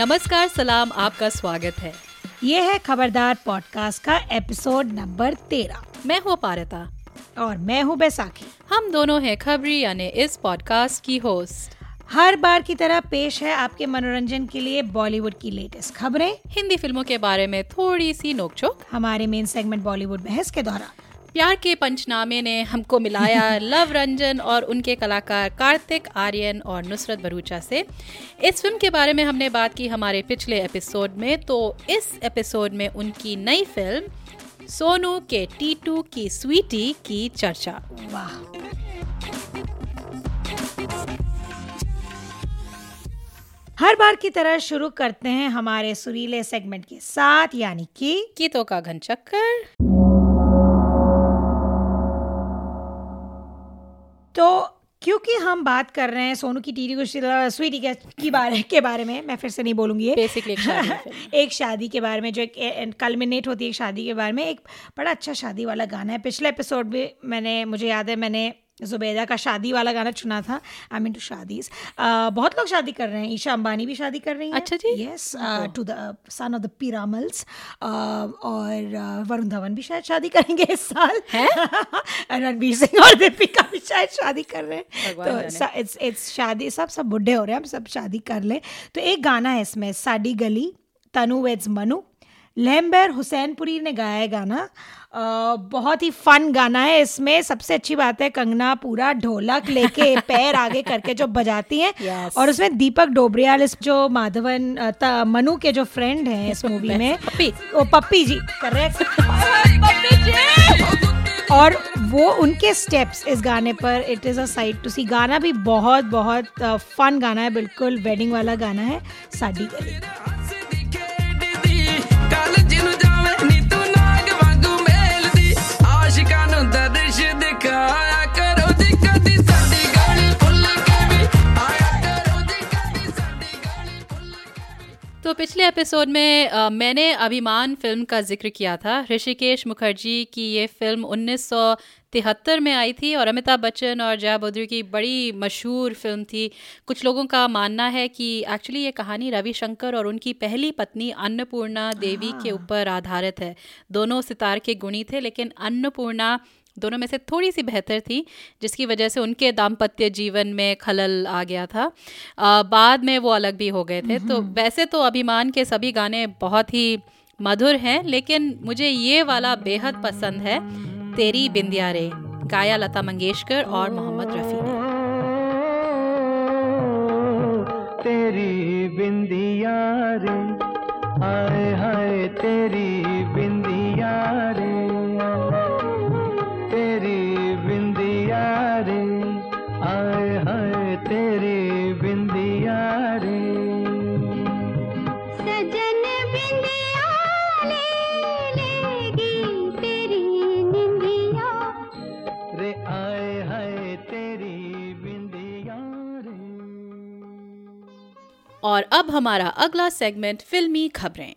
नमस्कार सलाम आपका स्वागत है। ये है खबरदार पॉडकास्ट का एपिसोड नंबर तेरह। मैं हूँ पारता और मैं हूँ बैसाखी। हम दोनों हैं खबरी यानी इस पॉडकास्ट की होस्ट। हर बार की तरह पेश है आपके मनोरंजन के लिए बॉलीवुड की लेटेस्ट खबरें। हिंदी फ़िल्मों के बारे में थोड़ी सी नोकझोंक। हमारे मेन सेगमेंट बॉलीवुड बहस के दौरान। प्यार के पंचनामे ने हमको मिलाया लव रंजन और उनके कलाकार कार्तिक आर्यन और नुसरत भरूचा से। इस फ़िल्म के बारे में हमने बात की हमारे पिछले एपिसोड में तो इस एपिसोड में उनकी नई फ़िल्म सोनू के टीटू की स्वीटी की चर्चा। वाह। हर बार की तरह शुरू करते हैं हमारे सुरीले सेगमेंट के साथ यानी कि गीतों का घन चक्कर तो क्योंकि हम बात कर रहे हैं सोनू की टीरी को स्वीटी के की बारे के बारे में मैं फिर से नहीं बोलूँगी ये। बेसिकली एक शादी एक शादी के बारे में जो एक कलमिनेट होती है एक शादी के बारे में एक बड़ा अच्छा शादी वाला गाना है। पिछले एपिसोड में मैंने मुझे याद है मैंने जुबैदा का शादी वाला गाना चुना था आई मीन टू शादीज बहुत लोग शादी कर रहे हैं ईशा अंबानी भी शादी कर रही हैं। अच्छा जी। Yes to the son of the Piramals और uh, वरुण धवन भी शायद शादी करेंगे इस साल। रणवीर सिंह और दीपिका भी शायद शादी कर रहे हैं। तो इट्स इट्स शादी सब सब बुढ़े हो रहे हैं हम सब शादी कर लें। तो एक गाना है इसमें साडी गली तनु वेड्स मनु। लहम्बर हुसैनपुरी ने गाया है गाना। अ, बहुत ही फन गाना है इसमें। सबसे अच्छी बात है कंगना पूरा ढोलक लेके पैर आगे करके जो बजाती हैं। Yes. और उसमें दीपक डोबरियाल इस जो माधवन मनु के जो फ्रेंड हैं इस मूवी में। पप्पी। वो पप्पी जी करेक्ट और वो उनके स्टेप्स इस गाने पर it is a side to see गाना भी बहुत बहुत फन गाना है बिल्कुल वेडिंग वाला गाना है साडी गली तो पिछले एपिसोड में अ, मैंने अभिमान फ़िल्म का ज़िक्र किया था। ऋषिकेश मुखर्जी की ये फ़िल्म 1973 में आई थी और अमिताभ बच्चन और जया बद्री की बड़ी मशहूर फ़िल्म थी। कुछ लोगों का मानना है कि एक्चुअली ये कहानी रविशंकर और उनकी पहली पत्नी अन्नपूर्णा देवी के ऊपर आधारित है। दोनों सितार के गुणी थे लेकिन अन्नपूर्णा दोनों में से थोड़ी सी बेहतर थी जिसकी वजह से उनके दाम्पत्य जीवन में खलल आ गया था। अ, बाद में वो अलग भी हो गए थे। तो वैसे तो अभिमान के सभी गाने बहुत ही मधुर हैं लेकिन मुझे ये वाला बेहद पसंद है तेरी बिंदिया रे गाया लता मंगेशकर और मोहम्मद रफ़ी ने। तेरी बिंदिया रे हाय हाय तेरी बिंदिया रे। और अब हमारा अगला सेगमेंट फिल्मी खबरें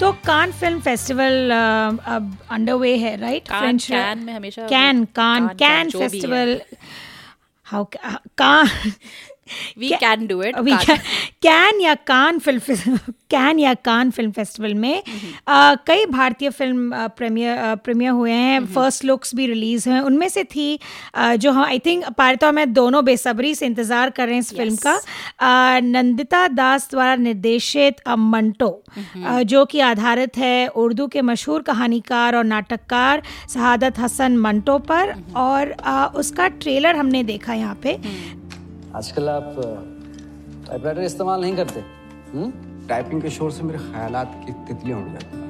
तो कान फ़िल्म फेस्टिवल अब अंडरवे है राइट कान- कैन में हमेशा Cannes Cannes Cannes-. Festival how can we can do it we can- Cannes या कान फ़िल्म कैन या कान फ़िल्म फेस्टिवल में अ, कई भारतीय फ़िल्म प्रीमियर प्रीमियर हुए हैं। फ़र्स्ट लुक्स भी रिलीज़ हुए हैं। उनमें से थी जो हम आई थिंक पारिता मैं दोनों बेसब्री से इंतज़ार कर रहे हैं इस फ़िल्म का। नंदिता दास द्वारा निर्देशित मंटो अ, जो कि आधारित है उर्दू के मशहूर कहानीकार और नाटककार शहादत हसन मंटो पर और उसका ट्रेलर हमने देखा यहाँ पे। आजकल आप टाइपराइटर इस्तेमाल नहीं करते? हम्म? टाइपिंग के शोर से मेरे ख्याल की तितलियाँ उड़ जाती हैं।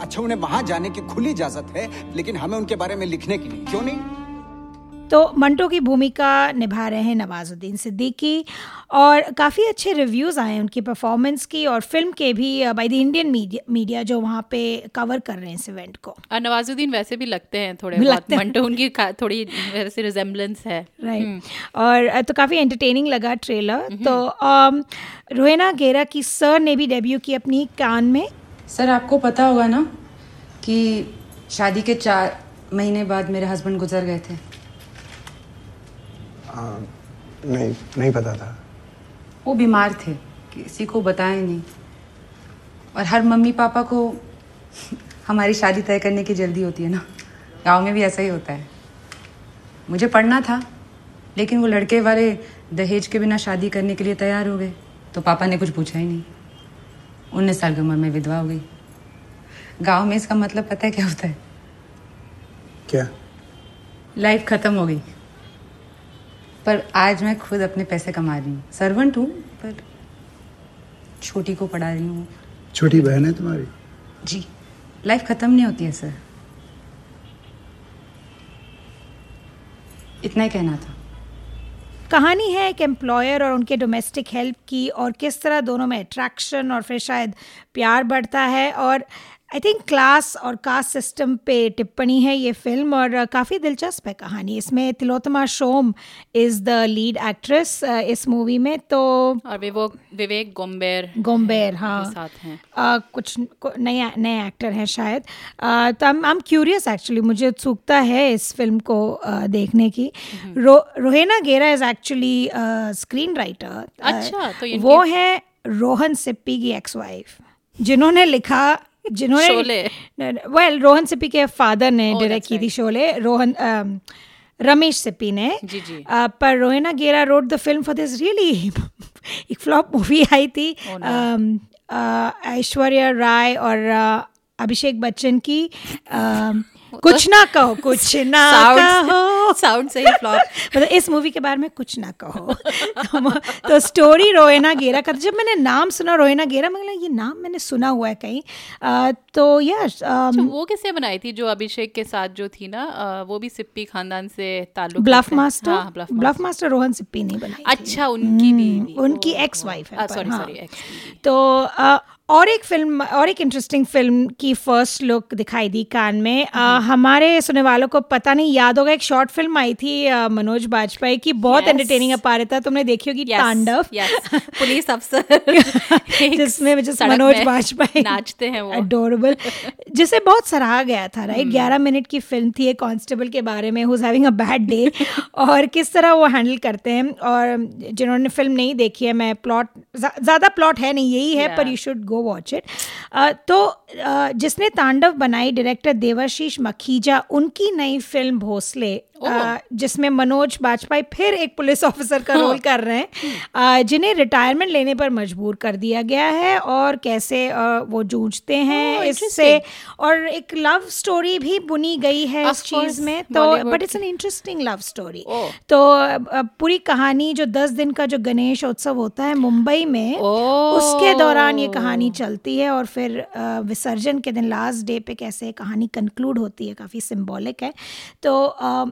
अच्छा उन्हें वहाँ जाने की खुली इजाज़त है, लेकिन हमें उनके बारे में लिखने की नहीं। क्यों नहीं? तो मंटो की भूमिका निभा रहे हैं नवाजुद्दीन सिद्दीकी और काफ़ी अच्छे रिव्यूज़ आए हैं उनकी परफॉर्मेंस की और फ़िल्म के भी by the Indian media media जो वहाँ पे कवर कर रहे हैं इस इवेंट को। और नवाजुद्दीन वैसे भी लगते हैं थोड़े लगते हैं। मंटो उनकी थोड़ी वैसे रिजेम्बलेंस है। राइट और तो काफ़ी एंटरटेनिंग लगा ट्रेलर तो अम, रोहिना गेरा की सर ने भी डेब्यू की अपनी कान में। सर आपको पता होगा ना कि शादी के चार महीने बाद मेरे हस्बैंड गुजर गए थे। नहीं नहीं पता था। वो बीमार थे किसी को बताया नहीं। और हर मम्मी पापा को हमारी शादी तय करने की जल्दी होती है ना। गाँव में भी ऐसा ही होता है। मुझे पढ़ना था लेकिन वो लड़के वाले दहेज के बिना शादी करने के लिए तैयार हो गए तो पापा ने कुछ पूछा ही नहीं। उन्नीस साल की उम्र में विधवा हो गई। गाँव में इसका मतलब पता है क्या होता है? क्या? लाइफ खत्म हो गई। पर आज मैं खुद अपने पैसे कमा रही हूँ। सर्वेंट हूँ पर छोटी को पढ़ा रही हूँ। छोटी बहन है तुम्हारी? जी। लाइफ खत्म नहीं होती है सर इतना ही कहना था। कहानी है एक एम्प्लॉयर और उनके डोमेस्टिक हेल्प की और किस तरह दोनों में अट्रैक्शन और फिर शायद प्यार बढ़ता है और आई थिंक क्लास और कास्ट सिस्टम पे टिप्पणी है ये फ़िल्म और काफ़ी दिलचस्प है कहानी। इसमें Tillotama Shome is the lead actress इस मूवी में तो और विवेक विवेक गोम्बेर गोम्बेर हाँ। साथ हैं। आ, कुछ नए नए एक्टर हैं शायद। आ, तो आई एम क्यूरियस एक्चुअली मुझे उत्सुकता है इस फ़िल्म को आ, देखने की। रो रोहेना गेरा इज़ एक्चुअली स्क्रीन राइटर अच्छा, तो वो है रोहन सिप्पी की एक्स वाइफ जिन्होंने लिखा जिन्होंने। वेल रोहन सिप्पी के फादर ने Oh, डायरेक्ट की थी शोले रोहन रमेश सिप्पी ने जी, जी। आ, पर Rohena Gera wrote the film for this really एक फ्लॉप मूवी आई थी Oh. अम, आ, ऐश्वर्या राय और अभिषेक बच्चन की अम, कुछ ना कहो कुछ ना कहो। साउंड सही फ्लॉप मतलब इस मूवी के बारे में कुछ ना कहो। तो, स्टोरी रोहिना गेरा का जब मैंने नाम सुना रोहिना गेरा मैं ये नाम मैंने सुना हुआ है कहीं। तो यस अच्छा, वो किससे बनाई थी जो अभिषेक के साथ जो थी ना वो भी सिप्पी खानदान से ताल्लुक ब्लफ मास्टर हाँ, ब्लफ मास्टर रोहन सिप्पी नहीं बनाई अच्छा उनकी बीवी। उनकी एक्स वाइफ है सॉरी हाँ। सॉरी तो और एक फ़िल्म और एक इंटरेस्टिंग फ़िल्म की फ़र्स्ट लुक दिखाई दी कान में। अ, हमारे सुनने वालों को पता नहीं याद होगा एक शॉर्ट फ़िल्म आई थी अ, मनोज बाजपेयी की बहुत एंटरटेनिंग Yes. अपारिता तुमने देखी होगी yes. तांडव। यस पुलिस अफसर जिसमें जिस मनोज बाजपेयी नाचते हैं वो। अडोरेबल जिसे बहुत सराहा गया था राइट ग्यारह मिनट की फ़िल्म थी एक कांस्टेबल के बारे में who's having a bad day और किस तरह वो हैंडल करते हैं और जिन्होंने फ़िल्म नहीं देखी है मैं प्लॉट ज़्यादा प्लॉट है नहीं यही है पर you should go watch it तो अ, जिसने तांडव बनाई डायरेक्टर देवाशीष मखीजा उनकी नई फ़िल्म भोसले जिसमें मनोज बाजपेयी फिर एक पुलिस ऑफिसर का रोल कर रहे हैं। जिन्हें रिटायरमेंट लेने पर मजबूर कर दिया गया है और कैसे वो जूझते हैं इससे। और एक लव स्टोरी भी बुनी गई है इस चीज़ में। तो but it's an interesting love story. तो पूरी कहानी जो दस दिन का जो गणेश उत्सव होता है मुंबई में. उसके दौरान ये कहानी चलती है और फिर विसर्जन के दिन लास्ट डे पे कैसे कहानी कंक्लूड होती है काफ़ी सिम्बॉलिक है। तो आ,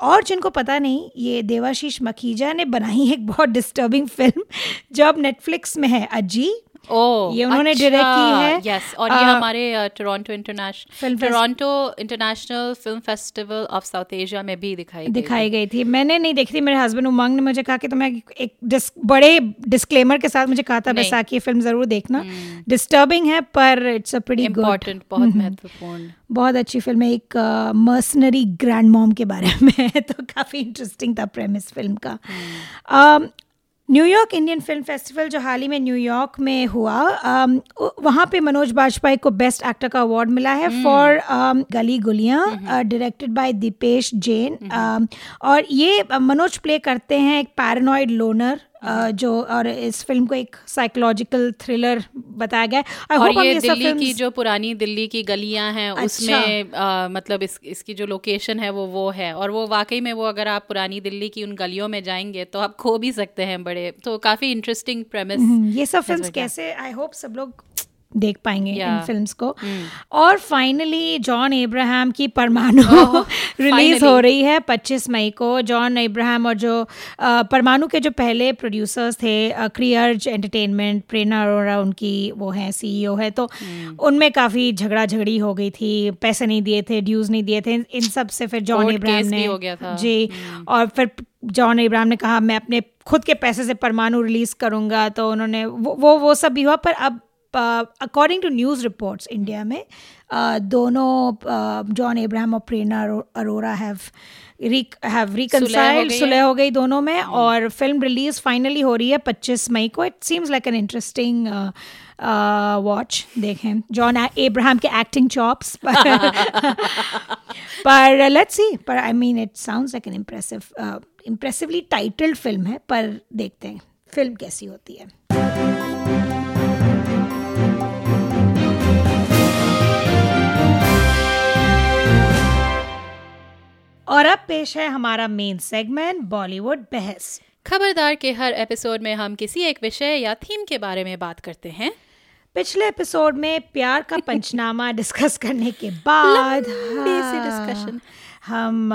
और जिनको पता नहीं ये देवाशीष मखीजा ने बनाई एक बहुत डिस्टर्बिंग फ़िल्म जो अब नेटफ्लिक्स में है अजी ओ ये उन्होंने direct की है। यस और ये हमारे Toronto international Toronto international film festival of south Asia में भी दिखाई दिखाई गई थी। मैंने नहीं देखी थी मेरे हस्बैंड उमंग ने मुझे कहा कि तुम्हें एक डिस, बड़े डिस्क्लेमर के साथ मुझे कहा था। बैसाखी फ़िल्म ज़रूर देखना। डिस्टर्बिंग है पर it's a pretty good important बहुत महत्वपूर्ण। बहुत अच्छी फ़िल्म है एक मर्सनरी ग्रैंड मॉम के बारे में। तो काफ़ी इंटरेस्टिंग था प्रेमिस फ़िल्म का। अम, New York Indian film festival जो हाल ही में न्यूयॉर्क में हुआ अम, वहाँ पे मनोज बाजपेयी को बेस्ट एक्टर का अवार्ड मिला है for Gali Guliyan directed by Dipesh Jain और ये अ, मनोज प्ले करते हैं एक पैरानॉइड लोनर जो और इस फ़िल्म को एक साइकोलॉजिकल थ्रिलर बताया गया है। I और ये सब दिल्ली की जो पुरानी दिल्ली की गलियाँ हैं अच्छा। उसमें आ, मतलब इस इसकी जो लोकेशन है वो वो है। और वो वाकई में वो अगर आप पुरानी दिल्ली की उन गलियों में जाएँगे तो आप खो भी सकते हैं बड़े। तो काफ़ी इंटरेस्टिंग प्रेमिस ये सब फिल्म्स कैसे आई होप सब लोग देख पाएँगे yeah. इन फिल्म्स को और फाइनली जॉन एब्राहम की परमाणु Oh, रिलीज़ finally. हो रही है 25 मई को। जॉन एब्राहम और जो परमाणु के जो पहले प्रोड्यूसर्स थे क्रियर्ज एंटरटेनमेंट प्रेरणा अरोरा उनकी वो है सीईओ है तो उनमें काफ़ी झगड़ा झगड़ी हो गई थी। पैसे नहीं दिए थे ड्यूज नहीं दिए थे इन सबसे फिर जॉन एब्राहम ने हो गया था। जी और फिर जॉन इब्राहम ने कहा मैं अपने खुद के पैसे से परमाणु रिलीज़ करूँगा। तो उन्होंने वो वो, वो सब भी हुआ पर अब according to news reports India में uh, दोनों जॉन एब्राहम और Prerna Arora have have reconciled. सुलह हो गई दोनों में और फ़िल्म रिलीज़ फाइनली हो रही है 25 मई को। It seems like an interesting watch देखें। जॉन एब्राहम के एक्टिंग चॉप्स पर लेट्स सी पर I mean it sounds like an impressive impressively titled film है पर देखते हैं। फ़िल्म कैसी होती है? और अब पेश है हमारा मेन सेगमेंट बॉलीवुड बहस। खबरदार के हर एपिसोड में हम किसी एक विषय या थीम के बारे में बात करते हैं। पिछले एपिसोड में प्यार का पंचनामा डिस्कस करने के बाद सी हाँ। हम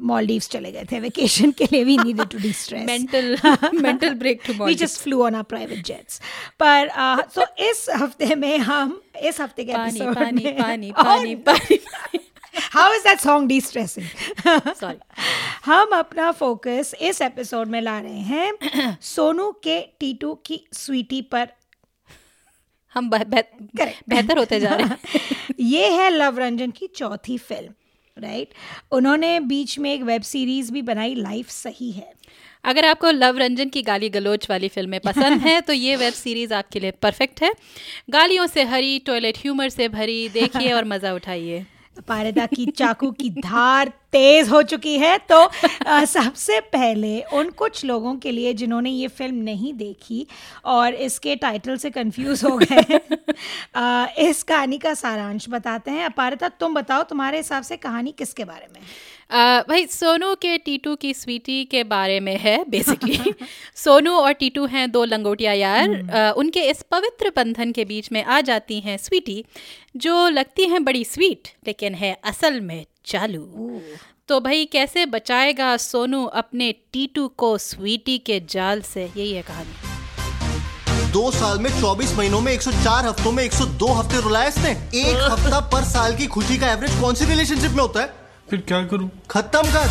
मॉलडीव्स चले गए थे वेकेशन के लिए we needed to distress mental mental break to we just flew on our private jets पर तो इस हफ़्ते में हम इस हफ़्ते के एपिसोड पानी पानी पानी पानी। How is that song destressing sorry हम अपना फोकस इस एपिसोड में ला रहे हैं सोनू के टीटू की स्वीटी पर। हम बह- बह- बेहतर होते जा रहे हैं। ये है लव रंजन की चौथी फ़िल्म राइट उन्होंने बीच में एक वेब सीरीज़ भी बनाई लाइफ सही है। अगर आपको लव रंजन की गाली गलोच वाली फ़िल्में पसंद हैं तो ये वेब सीरीज़ आपके लिए परफेक्ट है। गालियों से हरी टॉयलेट ह्यूमर से भरी देखिए और मज़ा उठाइए। पारदा की चाकू की धार तेज हो चुकी है तो आ, सबसे पहले उन कुछ लोगों के लिए जिन्होंने ये फ़िल्म नहीं देखी और इसके टाइटल से कंफ्यूज हो गए इस कहानी का सारांश बताते हैं अपारिता तुम बताओ तुम्हारे हिसाब से कहानी किसके बारे में है? आ, भाई सोनू के टीटू की स्वीटी के बारे में है बेसिकली सोनू और टीटू हैं दो लंगोटिया यार। आ, उनके इस पवित्र बंधन के बीच में आ जाती हैं स्वीटी जो लगती हैं बड़ी स्वीट लेकिन है असल में चालू। तो भाई कैसे बचाएगा सोनू अपने टीटू को स्वीटी के जाल से? यही है कहानी। दो साल में 24 महीनों में 104 हफ्तों में 102 हफ़्ते रुलाया इसने। एक हफ़्ता पर साल की खुशी का एवरेज कौन सी रिलेशनशिप में होता है? फिर क्या करूँ? खत्म कर।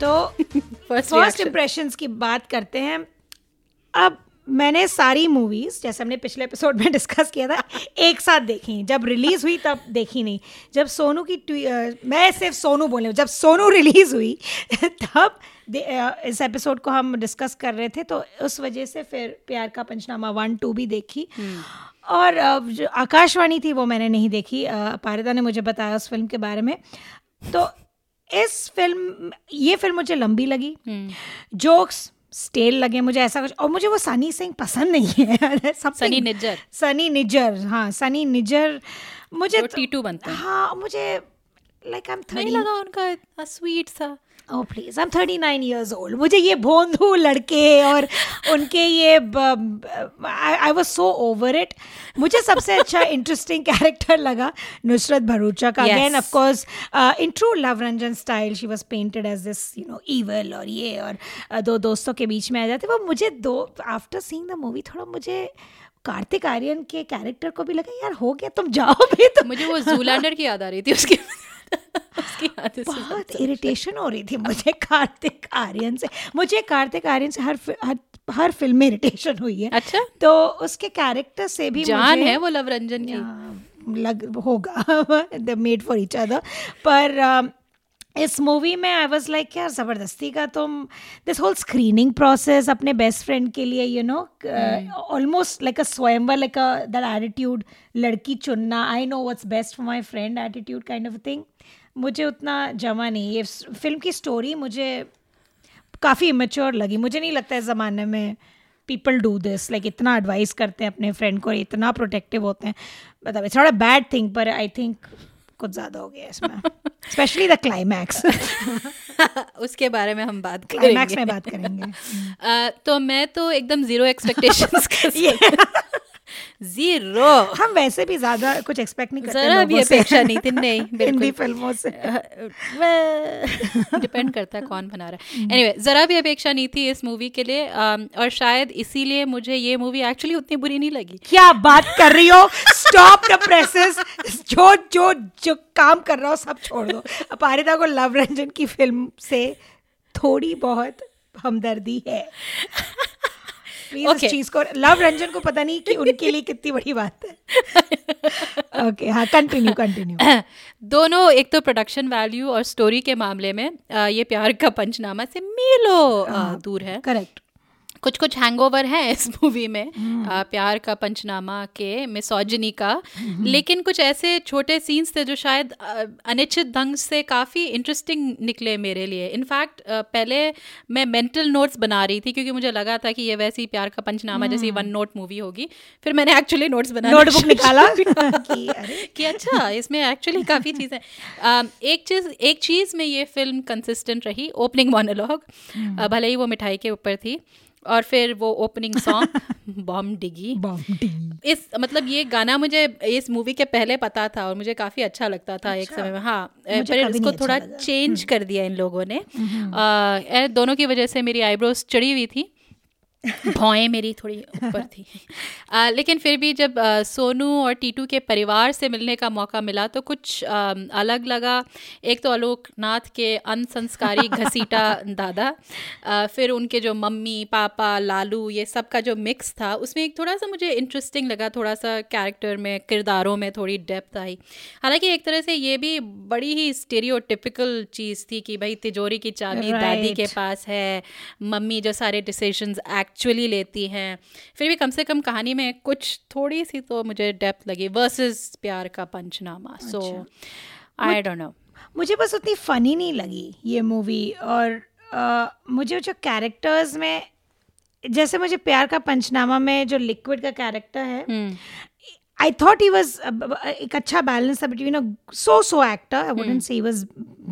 तो फ़र्स्ट इम्प्रेशंस की बात करते हैं। अब मैंने सारी मूवीज़ जैसे हमने पिछले एपिसोड में डिस्कस किया था एक साथ देखी। जब रिलीज़ हुई तब देखी नहीं। जब सोनू की ट्वी- अ, मैं सिर्फ़ सोनू बोल रही हूँ जब सोनू रिलीज़ हुई तब इस एपिसोड को हम डिस्कस कर रहे थे तो उस वजह से फिर प्यार का पंचनामा वन टू भी देखी। और जो आकाशवाणी थी वो मैंने नहीं देखी। पारिदा ने मुझे बताया उस फ़िल्म के बारे में। तो इस फ़िल्म ये फ़िल्म मुझे लंबी लगी। जोक्स स्टेल लगे मुझे ऐसा कुछ और मुझे वो सनी सिंह पसंद नहीं है। सनी निज्जर। सनी निज्जर हाँ सनी निज्जर मुझे तो- टीटू बनते हैं। मुझे लाइक आई एम नहीं थर्टी लगा उनका इतना स्वीट सा। ओह please I am thirty nine years old मुझे ये भोंदू लड़के और उनके ये I was so over it मुझे सबसे अच्छा इंटरेस्टिंग कैरेक्टर लगा नुसरत भरूचा का. Again of course in true Luv Ranjan style she was painted as this you know evil और ये और uh, दो दोस्तों के बीच में आ जाते. वो मुझे दो आफ्टर सीइंग द मूवी थोड़ा मुझे कार्तिक आर्यन के कैरेक्टर को भी लगा यार हो गया तुम जाओ भी तो मुझे वो जूलैंडर की याद आ रही थी उसकी उसकी बहुत इरिटेशन हो। रही थी मुझे कार्तिक आर्यन से। मुझे कार्तिक आर्यन से हर हर हर फ़िल्म में इरिटेशन हुई है। अच्छा। तो उसके कैरेक्टर से भी जान मुझे है वो लव रंजन की? हाँ, लग होगा। The made for each other पर अम, इस मूवी में आई वाज लाइक यार ज़बरदस्ती का तुम दिस होल स्क्रीनिंग प्रोसेस अपने बेस्ट फ्रेंड के लिए you know almost like a स्वयंवर लाइक अ दैट एटीट्यूड लड़की चुनना I know what's best for my friend attitude kind of thing मुझे उतना जमा नहीं। ये फ़िल्म की स्टोरी मुझे काफ़ी इमेच्योर लगी। मुझे नहीं लगता इस ज़माने में पीपल डू दिस लाइक इतना एडवाइस करते हैं अपने फ्रेंड को इतना प्रोटेक्टिव होते हैं। मतलब it's not a bad thing पर आई थिंक कुछ ज़्यादा हो गया इसमें। स्पेशली द क्लाइमैक्स उसके बारे में हम बात क्लाइमैक्स में बात करेंगे। अ, तो मैं तो एकदम ज़ीरो एक्सपेक्टेशंस ज़ीरो हम वैसे भी ज़्यादा कुछ एक्सपेक्ट नहीं करते जरा भी। अपेक्षा नहीं थी नहीं हिंदी फ़िल्मों से। डिपेंड करता है कौन बना रहा है। एनीवे जरा भी अपेक्षा नहीं थी इस मूवी के लिए और शायद इसीलिए मुझे ये मूवी एक्चुअली उतनी बुरी नहीं लगी। क्या बात कर रही हो? स्टॉप द प्रेसेस जो जो जो काम कर रहा हो सब छोड़ दो। अपारिता को लव रंजन की फ़िल्म से थोड़ी बहुत हमदर्दी है। Please Okay. इस चीज़ को लव रंजन को पता नहीं कि उनके लिए कितनी बड़ी बात है। ओके हाँ कंटिन्यू कंटिन्यू दोनों एक तो प्रोडक्शन वैल्यू और स्टोरी के मामले में आ, ये प्यार का पंचनामा से मेलो दूर है। करेक्ट कुछ कुछ हैंगओवर है इस मूवी में अ, प्यार का पंचनामा के मिसोजिनी का। लेकिन कुछ ऐसे छोटे सीन्स थे जो शायद अनिश्चित ढंग से काफ़ी इंटरेस्टिंग निकले मेरे लिए। इनफैक्ट पहले मैं मेंटल नोट्स बना रही थी क्योंकि मुझे लगा था कि ये वैसी प्यार का पंचनामा जैसी वन नोट मूवी होगी। फिर मैंने एक्चुअली नोट्स बना नोटबुक निकाला। कि कि अच्छा इसमें एक्चुअली काफ़ी चीज़ें एक चीज़ एक चीज़ में ये फ़िल्म कंसिस्टेंट रही ओपनिंग मोनोलॉग भले ही वो मिठाई के ऊपर थी। और फिर वो ओपनिंग सॉन्ग बॉम डिगी। बॉम्बी इस मतलब ये गाना मुझे इस मूवी के पहले पता था और मुझे काफ़ी अच्छा लगता था अच्छा। एक समय में। हाँ पर इसको अच्छा थोड़ा चेंज कर दिया इन लोगों ने। आ, दोनों की वजह से मेरी आईब्रोज चढ़ी हुई थी। भौएँ मेरी थोड़ी ऊपर थी। आ, लेकिन फिर भी जब आ, सोनू और टीटू के परिवार से मिलने का मौका मिला तो कुछ आ, अलग लगा। एक तो आलोकनाथ के अनसंस्कारी घसीटा दादा आ, फिर उनके जो मम्मी पापा लालू ये सब का जो मिक्स था उसमें एक थोड़ा सा मुझे इंटरेस्टिंग लगा थोड़ा सा कैरेक्टर में किरदारों में थोड़ी डेप्थ आई। हालाँकि एक तरह से ये भी बड़ी ही स्टेरियोटिपिकल चीज़ थी कि भाई तिजोरी की चाबी दादी के पास है मम्मी जो सारे डिसीजंस एक्चुअली लेती हैं। फिर भी कम से कम कहानी में कुछ थोड़ी सी तो मुझे डेप्थ लगी वर्सेस प्यार का पंचनामा। सो आई डोंट नो मुझे बस उतनी फनी नहीं लगी ये मूवी और अ, मुझे जो कैरेक्टर्स में जैसे मुझे प्यार का पंचनामा में जो लिक्विड का कैरेक्टर है आई थॉट ही वॉज़ एक अच्छा बैलेंस था between a so so actor I wouldn't say he was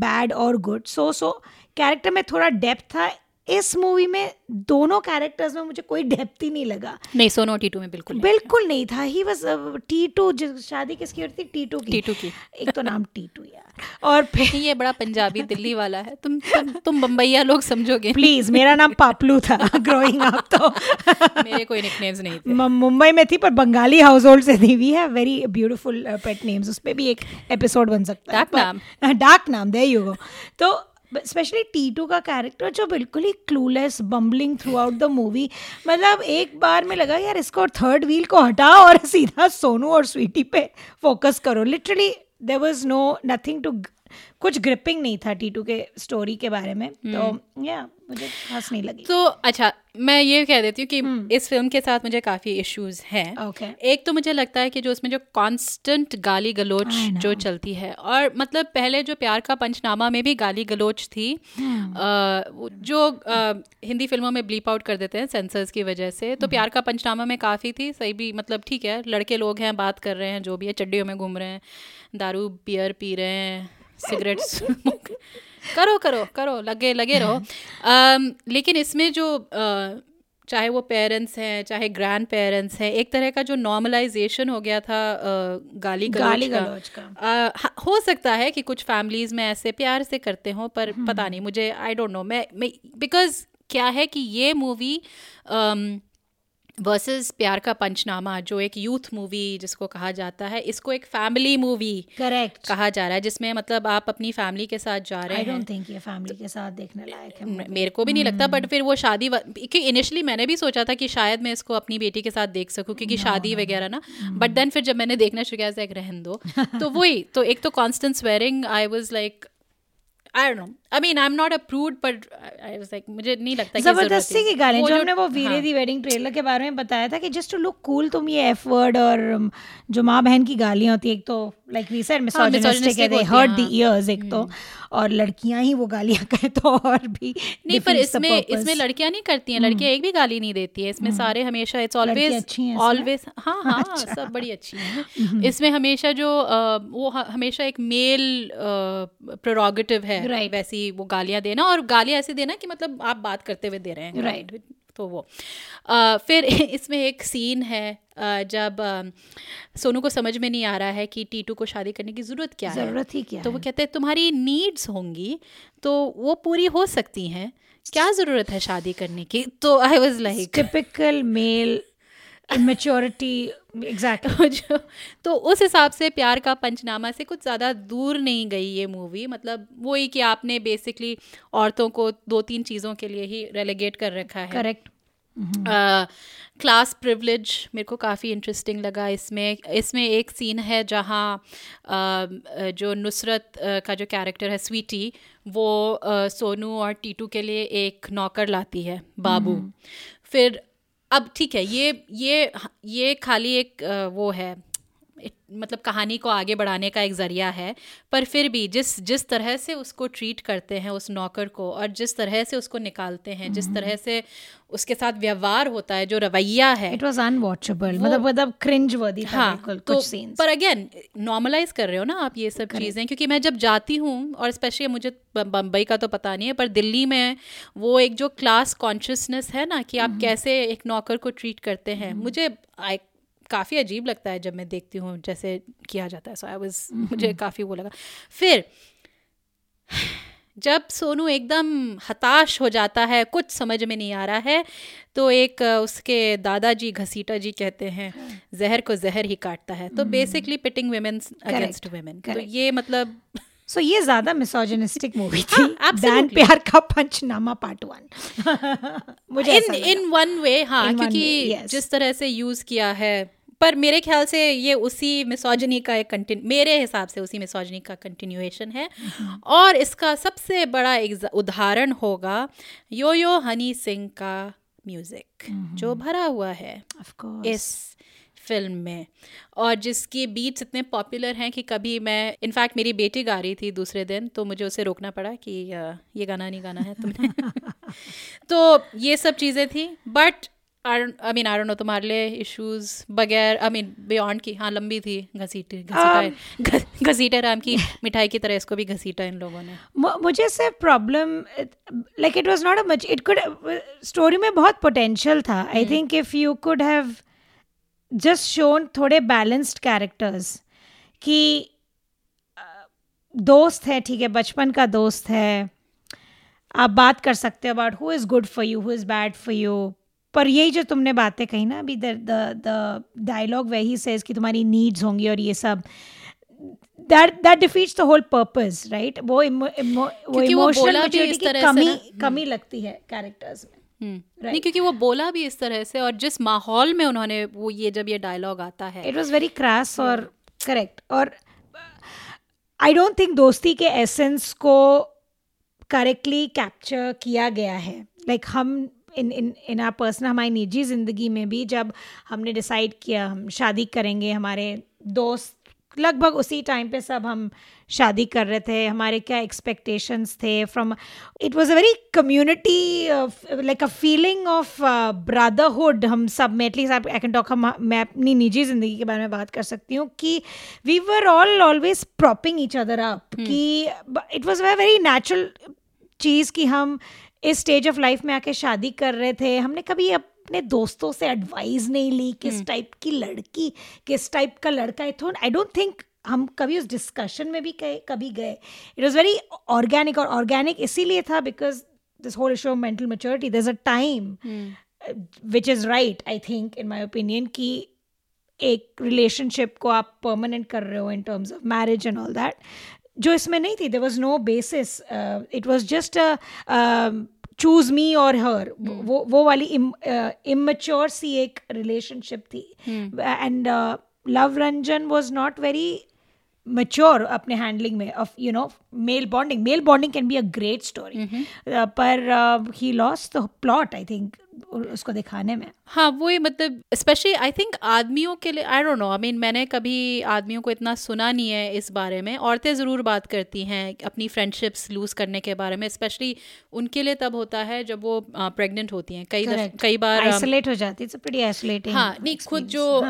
bad और गुड सो सो कैरेक्टर में थोड़ा डेप्थ था इस मूवी में दोनों कैरेक्टर्स में मुझे कोई डेप्थ ही नहीं लगा। नहीं सोनो टीटू में बिल्कुल। बिल्कुल नहीं था। ही वॉज़ टी टू शादी किसकी हो रही थी? टी टू की। टीटू की। एक तो नाम टी टू यार। और फिर ये बड़ा पंजाबी दिल्ली वाला है। तुम तुम तुम बम्बैया लोग समझोगे। प्लीज़ मेरा नाम पापलू था ग्रोइंग अप तो। मेरे कोई निकनेम्स नहीं थे। मुंबई में थी पर बंगाली हाउस होल्ड से थी। We have very beautiful pet names उस पे भी एक एपिसोड बन सकता है। Dark नाम। डार्क नाम दे यू गो तो स्पेशली टीटू का कैरेक्टर जो बिल्कुल ही clueless bumbling throughout the movie मतलब एक बार में लगा, यार, इसको थर्ड व्हील को हटा और सीधा सोनू और स्वीटी पे फोकस करो. Literally there was no nothing to कुछ ग्रिपिंग नहीं था टीटू के स्टोरी के बारे में तो या मुझे खास नहीं लगी। तो अच्छा मैं ये कह देती हूँ कि इस फ़िल्म के साथ मुझे काफ़ी इश्यूज़ हैं। Okay. एक तो मुझे लगता है कि जो उसमें जो कांस्टेंट गाली गलोच जो चलती है और मतलब पहले जो प्यार का पंचनामा में भी गाली गलोच थी अ, वो जो अ, हिंदी फ़िल्मों में ब्लीप आउट कर देते हैं सेंसर्स की वजह से तो hmm. प्यार का पंचनामा में काफ़ी थी सही भी मतलब ठीक है लड़के लोग हैं बात कर रहे हैं जो भी है चड्डियों में घूम रहे हैं दारू बियर पी रहे हैं सिगरेट स्मोक करो करो करो लगे लगे रहो अम, लेकिन इसमें जो अ, चाहे वो पेरेंट्स हैं चाहे ग्रैंड पेरेंट्स हैं एक तरह का जो नॉर्मलाइजेशन हो गया था गाली गाली गलौज का। अ, ह- सकता है कि कुछ फैमिलीज़ में ऐसे प्यार से करते हों पर हम्म। पता नहीं मुझे आई डोंट नो मैं बिकॉज़ क्या है कि ये मूवी वर्सेस प्यार का पंचनामा जो एक यूथ मूवी जिसको कहा जाता है इसको एक फैमिली मूवी करेक्ट कहा जा रहा है जिसमें मतलब आप अपनी फैमिली के साथ जा रहे हैं। थिंक ये फैमिली के साथ देखने लायक है मेरे को भी नहीं लगता बट फिर वो शादी क्योंकि इनिशियली मैंने भी सोचा था कि शायद मैं इसको अपनी बेटी के साथ देख सकूँ क्योंकि शादी वगैरह ना। बट देन फिर जब मैंने देखना शुरू किया एक रहन दो तो वही तो एक तो constant swearing I was like I don't know I mean I am not approved but I was like मुझे नहीं लगता कि ज़बरदस्ती की गाली। जो हमने वो वीरे हाँ। दी वेडिंग ट्रेलर के बारे में बताया था कि जस्ट टू लुक कूल तुम ये एफ़ वर्ड और um, जो माँ बहन की गालियाँ होती है एक तो लाइक वी सेड मिसोजिनिस्टिक है दे हर्ट द। इयर्स एक तो। और लड़कियाँ ही वो गालियाँ कहे तो और भी नहीं पर इसमें इसमें लड़कियाँ नहीं करती हैं लड़कियाँ एक भी गाली नहीं देती है। इसमें सारे हमेशा इट्स ऑलवेज अच्छी हैं? ऑलवेज हाँ हाँ सब बड़ी अच्छी हैं। इसमें हमेशा जो वो हमेशा एक मेल प्रोरोगेटिव है Right. वैसी वो गालियाँ देना और गालियाँ ऐसे देना कि मतलब आप बात करते हुए दे रहे हैं। Right. तो वो। अ, फिर इसमें एक सीन है जब सोनू को समझ में नहीं आ रहा है कि टीटू को शादी करने की ज़रूरत क्या है। ज़रूरत ही क्या तो वो कहते हैं तुम्हारी नीड्स होंगी तो वो पूरी हो सकती हैं। क्या ज़रूरत है शादी करने की? तो I was like typical male immaturity exactly जो तो उस हिसाब से प्यार का पंचनामा से कुछ ज़्यादा दूर नहीं गई ये मूवी मतलब वही कि आपने बेसिकली औरतों को दो तीन चीज़ों के लिए ही रेलीगेट कर रखा है। करेक्ट क्लास प्रिवलेज मेरे को काफ़ी इंटरेस्टिंग लगा इसमें। इसमें एक सीन है जहाँ अ, जो नुसरत अ, का जो कैरेक्टर है स्वीटी वो अ, सोनू और टीटू के लिए एक नौकर लाती है बाबू। फिर अब ठीक है ये ये ये खाली एक वो है मतलब कहानी को आगे बढ़ाने का एक ज़रिया है पर फिर भी जिस जिस तरह से उसको ट्रीट करते हैं उस नौकर को और जिस तरह से उसको निकालते हैं जिस तरह से उसके साथ व्यवहार होता है जो रवैया है। इट वाज अनवॉचेबल मतलब मतलब क्रिंज वर्दी था हाँ बिल्कुल तो कुछ सीन्स पर अगेन नॉर्मलाइज कर रहे हो ना आप ये सब चीज़ें क्योंकि मैं जब जाती हूँ और स्पेशली मुझे बम्बई का तो पता नहीं है पर दिल्ली में वो एक जो क्लास कॉन्शियसनेस है ना कि आप कैसे एक नौकर को ट्रीट करते हैं मुझे आई काफ़ी अजीब लगता है जब मैं देखती हूँ जैसे किया जाता है। सो आई वाज मुझे काफ़ी वो लगा। फिर जब सोनू एकदम हताश हो जाता है कुछ समझ में नहीं आ रहा है तो एक उसके दादाजी घसीटा जी कहते हैं जहर को जहर ही काटता है। तो basically pitting women against women तो ये मतलब सो ये ज़्यादा मिसोजिनिस्टिक मूवी थी। हाँ, दैन प्यार का पंचनामा पार्ट वन मुझे इन इन वन वे हाँ क्योंकि way, yes. जिस तरह से यूज़ किया है पर मेरे ख्याल से ये उसी मिसोजनी का एक कंटिन्यू मेरे हिसाब से उसी मिसोजनी का कंटिन्यूएशन है Mm-hmm. और इसका सबसे बड़ा उदाहरण होगा यो यो हनी सिंह का म्यूज़िक जो भरा हुआ है. इस फ़िल्म में और जिसकी बीट्स इतने पॉपुलर हैं कि कभी मैं इनफैक्ट मेरी बेटी गा रही थी दूसरे दिन तो मुझे उसे रोकना पड़ा कि ये गाना नहीं गाना है तुमने तो ये सब चीज़ें थी but I mean I don't know तुम्हारे लिए इश्यूज़ बगैर आई मीन बियॉन्ड की हाँ लंबी थी घसीटे घसीटा घ- घसीटे राम की मिठाई की तरह इसको भी घसीटा इन लोगों ने। मुझे से problem like it was not a much it could story में बहुत पोटेंशियल था. I think if you could have just shown थोड़े बैलेंस्ड कैरेक्टर्स कि दोस्त है ठीक है बचपन का दोस्त है आप बात कर सकते हो about who is good for you who is bad for you पर यही जो तुमने बातें कही ना अभी द द डायलॉग वही सेज कि तुम्हारी नीड्स होंगी और ये सब that that defeats the whole purpose right? वो वो क्योंकि वो बोला भी इस की तरह से कमी कमी लगती है कैरेक्टर्स में हम्म। नहीं क्योंकि वो बोला भी इस तरह से और जिस माहौल में उन्होंने वो ये जब ये डायलॉग आता है। इट वाज वेरी क्रास और करेक्ट और आई डोंट थिंक दोस्ती के एसेंस को करेक्टली कैप्चर किया गया है। लाइक like, हम इन इन इन आर पर्सनल हमारी निजी ज़िंदगी में भी जब हमने डिसाइड किया हम शादी करेंगे हमारे दोस्त लगभग उसी टाइम पे सब हम शादी कर रहे थे हमारे क्या एक्सपेक्टेशंस थे? From it was a very community like a feeling of brotherhood हम सब में एटलीस्ट आई कैन टॉक हम मैं अपनी निजी ज़िंदगी के बारे में बात कर सकती हूँ कि we were all always propping each other up कि it was a very natural चीज़ कि हम इस स्टेज ऑफ़ लाइफ में आके शादी कर रहे थे। हमने कभी अपने दोस्तों से एडवाइस नहीं ली किस टाइप की लड़की किस टाइप का लड़का है। तो आई डोंट थिंक हम कभी उस डिस्कशन में भी गए कभी गए। इट वॉज़ वेरी ऑर्गेनिक और ऑर्गेनिक इसीलिए था because this whole issue of mental maturity there is a time which is right I think in my opinion कि एक रिलेशनशिप को आप परमानेंट कर रहे हो in terms of marriage and all that जो इसमें नहीं थी there was no basis it was just choose me और हर वो वो वाली इमेच्योर सी एक रिलेशनशिप थी. And Luv Ranjan was not very mature अपने हैंडलिंग में of you know male bonding male bonding can be a great story पर he lost the plot I think उसको दिखाने में. हाँ वो ही मतलब स्पेशली आई थिंक आदमियों के लिए I don't know I mean मैंने कभी आदमियों को इतना सुना नहीं है इस बारे में. औरतें ज़रूर बात करती हैं अपनी फ्रेंडशिप्स लूज़ करने के बारे में स्पेशली उनके लिए तब होता है जब वो प्रेग्नेंट होती हैं. कई दफ- कई बार um, आइसोलेट हो जाती है. हाँ नहीं खुद जो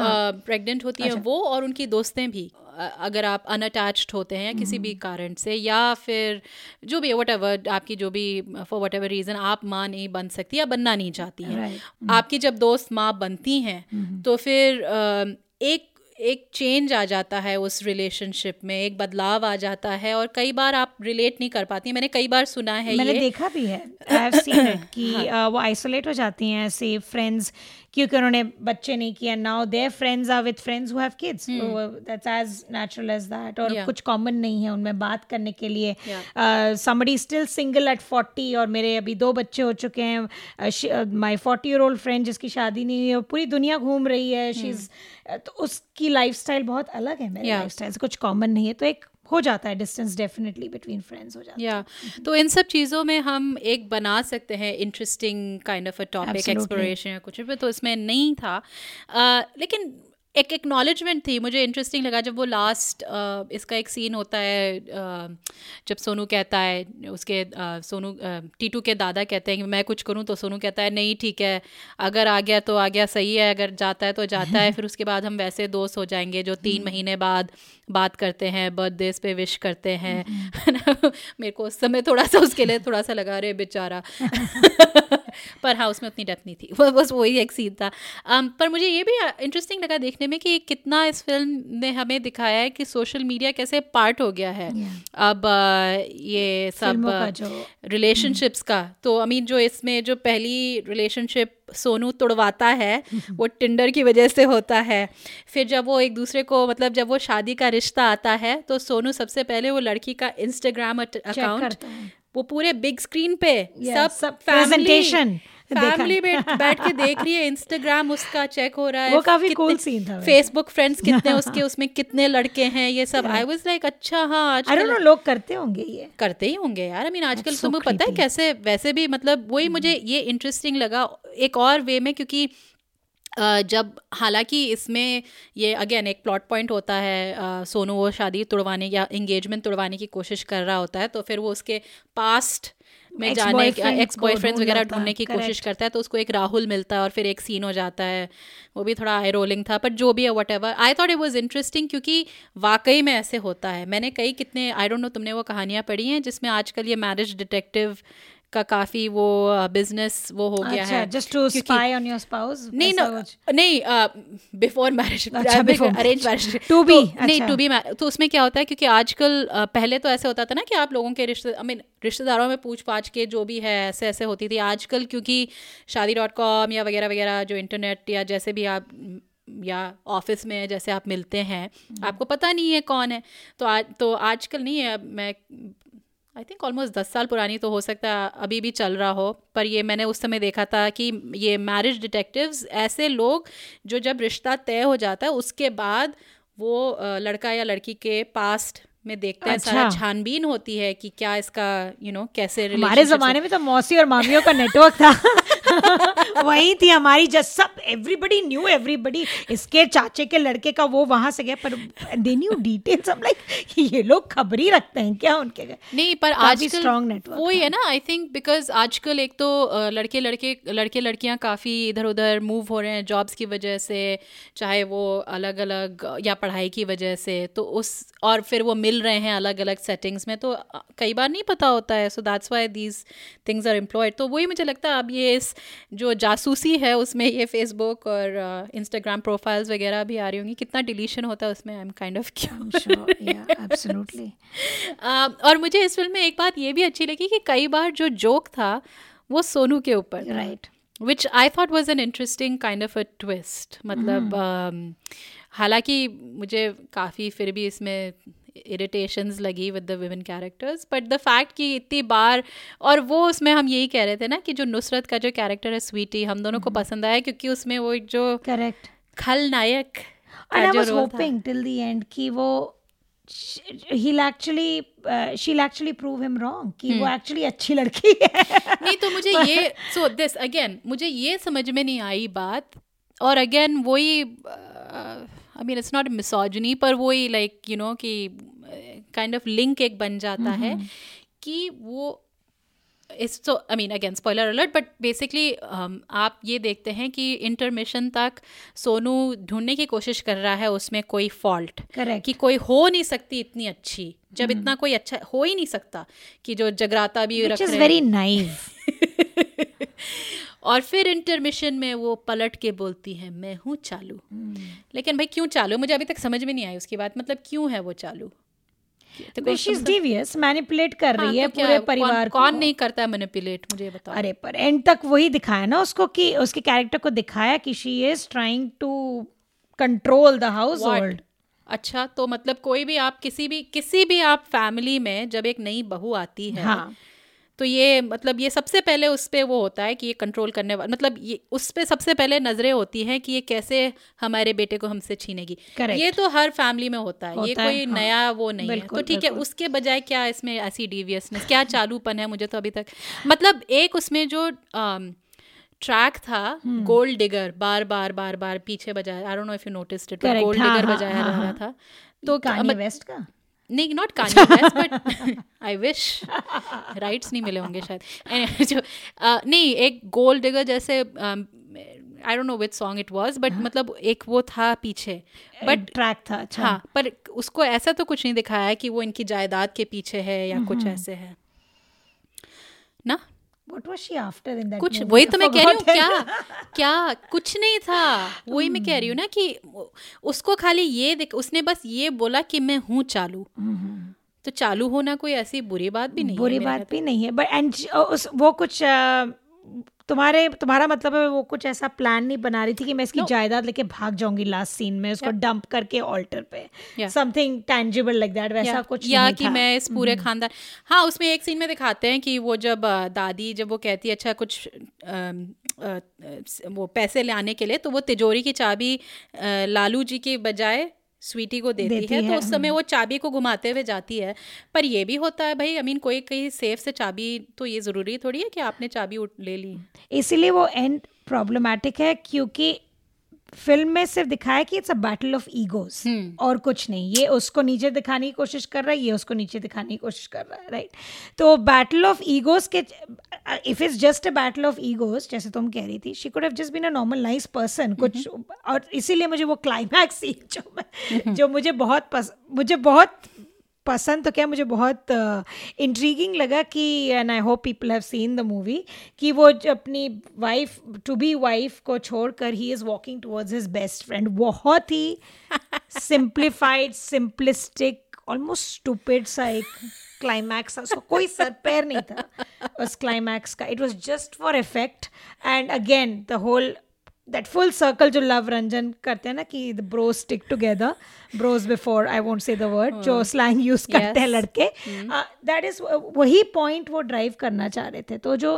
प्रेग्नेंट होती है वो और उनकी दोस्तें भी. अगर आप अनअटैच्ड होते हैं किसी भी कारण से या फिर जो भी वट एवर आपकी जो भी फॉर वट एवर रीज़न आप माँ नहीं बन सकती या बनना नहीं चाहती हैं। आपकी जब दोस्त माँ बनती हैं तो फिर एक एक चेंज आ जाता है उस रिलेशनशिप में एक बदलाव आ जाता है और कई बार आप रिलेट नहीं कर पाती मैंने कई बार सुना है मैंने ये। देखा भी है आई हैव सीन इट कि हाँ। uh, वो आइसोलेट हो जाती हैं ऐसे फ्रेंड्स क्योंकि उन्होंने बच्चे नहीं किए now their friends are with friends who have kids that's as natural as that और Hmm. Yeah. कुछ कॉमन नहीं है उनमें बात करने के लिए. समबडी स्टिल सिंगल एट 40 और मेरे अभी दो बच्चे हो चुके हैं माय 40 ईयर ओल्ड फ्रेंड जिसकी शादी नहीं हुई है वो पूरी दुनिया घूम रही है शी इज़ तो उसकी लाइफस्टाइल बहुत अलग है मेरे Hmm. लाइफस्टाइल से कुछ कॉमन नहीं है तो एक हो जाता है डिस्टेंस डेफिनेटली बिटवीन फ्रेंड्स हो जाता है। या तो इन सब चीज़ों में हम एक बना सकते हैं interesting kind of a topic exploration या कुछ भी तो इसमें नहीं था। uh, लेकिन एक एक्नॉलेजमेंट थी मुझे इंटरेस्टिंग लगा जब वो लास्ट इसका एक सीन होता है अ, जब सोनू कहता है उसके अ, सोनू अ, टीटू के दादा कहते हैं कि मैं कुछ करूँ तो सोनू कहता है नहीं ठीक है अगर आ गया तो आ गया सही है अगर जाता है तो जाता है फिर उसके बाद हम वैसे दोस्त हो जाएँगे जो तीन महीने बाद बात करते हैं बर्थडेज पे विश करते हैं। ना? मेरे को उस समय थोड़ा सा उसके लिए थोड़ा सा लगा रहे बेचारा। पर हाँ उसमें उतनी डेप्थ नहीं थी। बस वही एक सीन था। Um, पर मुझे ये भी इंटरेस्टिंग लगा देखने में कि कितना इस फ़िल्म ने हमें दिखाया है कि सोशल मीडिया कैसे पार्ट हो गया है। अब ये सब रिलेशनशिप्स का तो आई मीन जो इसमें जो पहली रिलेशनशिप सोनू तुड़वाता है वो टिंडर की वजह से होता है। फिर जब वो एक दूसरे को मतलब जब वो शादी का रिश्ता आता है तो सोनू सबसे पहले वो लड़की का इंस्टाग्राम अकाउंट वो पूरे बिग स्क्रीन पे सब सब फैमिली बैठ बैठ के देख रही है इंस्टाग्राम उसका चेक हो रहा है वो काफ़ी cool scene था फेसबुक फ्रेंड्स कितने उसके उसमें कितने लड़के हैं ये सब। आई वाज लाइक अच्छा हाँ आई डोंट नो लोग करते होंगे ये। करते ही होंगे यार। आई मीन आजकल तुम्हें पता है कैसे वैसे भी मतलब वही मुझे ये इंटरेस्टिंग लगा एक और वे में क्योंकि अ, जब हालाँकि इसमें ये अगेन एक प्लॉट पॉइंट होता है अ, सोनू वो शादी तुड़वाने या एंगेजमेंट तुड़वाने की कोशिश कर रहा होता है तो फिर वो उसके पास्ट में जाने एक्स बॉयफ्रेंड्स वगैरह ढूँढने की कोशिश करता है तो उसको एक राहुल मिलता है और फिर एक सीन हो जाता है। वो भी थोड़ा आई रोलिंग था बट जो भी है whatever I thought it was interesting क्योंकि वाकई में ऐसे होता है। मैंने कई कितने आई डोंट नो तुमने वो कहानियाँ पढ़ी हैं जिसमें आजकल ये मैरिज डिटेक्टिव का काफ़ी वो बिज़नेस वो हो गया अच्छा है। Just to spy on your spouse नहीं नहीं बिफोर मैरिज अच्छा, अरेंज मैरिज To be, नहीं अच्छा। टू बी तो उसमें क्या होता है क्योंकि आजकल पहले तो ऐसे होता था ना कि आप लोगों के रिश्ते आई मीन रिश्तेदारों में पूछ पाछ के जो भी है ऐसे ऐसे होती थी। आजकल क्योंकि शादी डॉट कॉम या वगैरह वगैरह जो इंटरनेट या जैसे भी आप या ऑफ़िस में जैसे आप मिलते हैं आपको पता नहीं है कौन है। तो आज तो आजकल नहीं है मैं आई थिंक ऑलमोस्ट दस साल पुरानी तो हो सकता है, अभी भी चल रहा हो, पर ये मैंने उस समय देखा था कि ये मैरिज डिटेक्टिव्स ऐसे लोग जो जब रिश्ता तय हो जाता है, उसके बाद वो लड़का या लड़की के पास्ट में देखते हैं सारा अच्छा। छानबीन होती है कि क्या इसका यू you नो know, कैसे हमारे जमाने में तो मौसी और मामियों का नेटवर्क था। वही थी हमारी जस्ट सब एवरीबडी न्यू एवरीबडी इसके चाचे के लड़के का वो वहाँ से गया पर दे न्यू डिटेल्स हम लाइक ये लोग खबर ही रखते हैं क्या उनके नहीं पर आजकल strong network वो ही है ना आई थिंक बिकॉज़ आजकल एक तो लड़के लड़के लड़के लड़कियाँ काफ़ी इधर उधर मूव हो रहे हैं जॉब्स की वजह से चाहे वो अलग अलग या पढ़ाई की वजह से तो उस और फिर वो मिल रहे हैं अलग अलग सेटिंग्स में तो कई बार नहीं पता होता है। So that's why these things are employed तो वही मुझे लगता है अब ये इस जो जासूसी है उसमें ये फेसबुक और इंस्टाग्राम प्रोफाइल्स वगैरह भी आ रही होंगी। कितना डिलीशन होता है उसमें I am kind of absolutely और मुझे इस फ़िल्म में एक बात ये भी अच्छी लगी कि कई बार जो जोक था वो सोनू के ऊपर right which I thought was an interesting kind of a twist मतलब um, हालाँकि मुझे काफ़ी फिर भी इसमें इरिटेशंस लगी with the women characters but the fact कि इतनी बार और वो उसमें हम यही कह रहे थे ना कि जो नुसरत का जो कैरेक्टर है स्वीटी हम दोनों को पसंद आया क्योंकि उसमें वो जो करेक्ट खलनायक and का I was hoping till the end कि वो he'll actually uh, she'll actually prove him wrong कि वो actually अच्छी लड़की है। नहीं तो मुझे ये मुझे समझ में नहीं आई बात। और अगेन वही I mean it's not misogyny पर वही लाइक यू नो कि काइंड ऑफ़ लिंक एक बन जाता है कि वो it's so I mean again spoiler alert but basically आप ये देखते हैं कि इंटरमिशन तक सोनू ढूँढने की कोशिश कर रहा है उसमें कोई फॉल्ट कि कोई हो नहीं सकती इतनी अच्छी। जब इतना कोई अच्छा हो ही नहीं सकता कि जो जगराता भी रख very naive. और फिर इंटरमिशन में वो पलट के बोलती हैं मैं हूँ चालू। लेकिन भाई क्यों चालू? मुझे अभी तक समझ में नहीं आई उसकी बात। मतलब क्यों है वो चालू? तो कोई शी इज़ डिवियस मैनिपुलेट कर हाँ, रही है तो पूरे कौन- परिवार को। कौन नहीं करता है मैनिपुलेट मुझे बताओ। अरे पर एंड तक वही दिखाया ना उसको कि उसके कैरेक्टर को दिखाया कि she is trying to control the household अच्छा तो मतलब कोई भी आप किसी भी किसी भी आप फैमिली में जब एक नई बहू आती है हाँ। तो ये मतलब ये सबसे पहले उस पे वो होता है कि ये कंट्रोल करने वाला मतलब ये उस पे सबसे पहले नज़रें होती हैं कि ये कैसे हमारे बेटे को हमसे छीनेगी Correct. ये तो हर फैमिली में होता है होता ये होता है, कोई हाँ। नया वो नहीं है तो ठीक है उसके बजाय क्या इसमें ऐसी डिवियसनेस क्या चालूपन है मुझे तो अभी तक मतलब एक उसमें जो ट्रैक था हम्म। गोल्ड डिगर बार बार बार बार पीछे बजाया I don't know if you noticed it gold digger बजाया हाँ, जा रहा हाँ। था तो कान्ये वेस्ट का नहीं not Kanye West but I wish rights नहीं मिले होंगे शायद. जो नहीं एक गोल्ड डिगर जैसे I don't know which song it was but मतलब एक वो था पीछे. बट ट्रैक था अच्छा। हाँ पर उसको ऐसा तो कुछ नहीं दिखाया है कि वो इनकी जायदाद के पीछे है या कुछ ऐसे है. What was she after in that कुछ वही तो मैं कह रही हूँ क्या क्या कुछ नहीं था। वही मैं कह रही हूँ ना कि उसको खाली ये देख उसने बस ये बोला कि मैं हूँ चालू। तो चालू होना कोई ऐसी बुरी बात भी नहीं बुरी बात भी नहीं है बट एंड उस वो कुछ अ, तुम्हारे तुम्हारा मतलब है वो कुछ ऐसा प्लान नहीं बना रही थी कि मैं इसकी no. जायदाद लेके भाग जाऊँगी लास्ट सीन में उसको डंप करके ऑल्टर पे समथिंग टेंजिबल लाइक दैट वैसा या, कुछ या नहीं कि था। मैं इस पूरे mm. खानदान हाँ उसमें एक सीन में दिखाते हैं कि वो जब दादी जब वो कहती है अच्छा कुछ अ, अ, वो पैसे लाने के लिए तो वो तिजोरी की चाबी लालू जी के बजाय स्वीटी को देती, देती है है तो उस समय वो चाबी को घुमाते हुए जाती है। पर ये भी होता है भाई आई मीन कोई कहीं सेफ़ से चाबी तो ये ज़रूरी थोड़ी है कि आपने चाबी ले ली? इसीलिए वो एंड प्रॉब्लमेटिक है क्योंकि फ़िल्म में सिर्फ़ दिखाया कि it's a battle of egos और कुछ नहीं ये उसको नीचे दिखाने की कोशिश कर रहा है ये उसको नीचे दिखाने की कोशिश कर रहा है राइट तो बैटल ऑफ़ ईगोस के if is just a battle of egos जैसे तुम कह रही थी she could have just been a normal nice person कुछ और इसीलिए मुझे वो क्लाइमैक्स जो जो मुझे बहुत पस, मुझे बहुत पसंद तो क्या मुझे बहुत इंट्रीगिंग uh, लगा कि and I hope people have seen the movie कि वो अपनी वाइफ टू बी वाइफ को छोड़कर ही is walking towards his best friend बहुत ही सिंप्लीफाइड सिंपलिस्टिक ऑलमोस्ट स्टूपिड सा एक क्लाइमैक्स था। उसका कोई सर पैर नहीं था उस क्लाइमैक्स का। It was just for effect and again the whole that full circle जो लव रंजन करते हैं ना कि the bros stick together bros before I won't say the word जो स्लैंग यूज़ करते हैं लड़के दैट इज़ वही पॉइंट वो ड्राइव करना चाह रहे थे। तो जो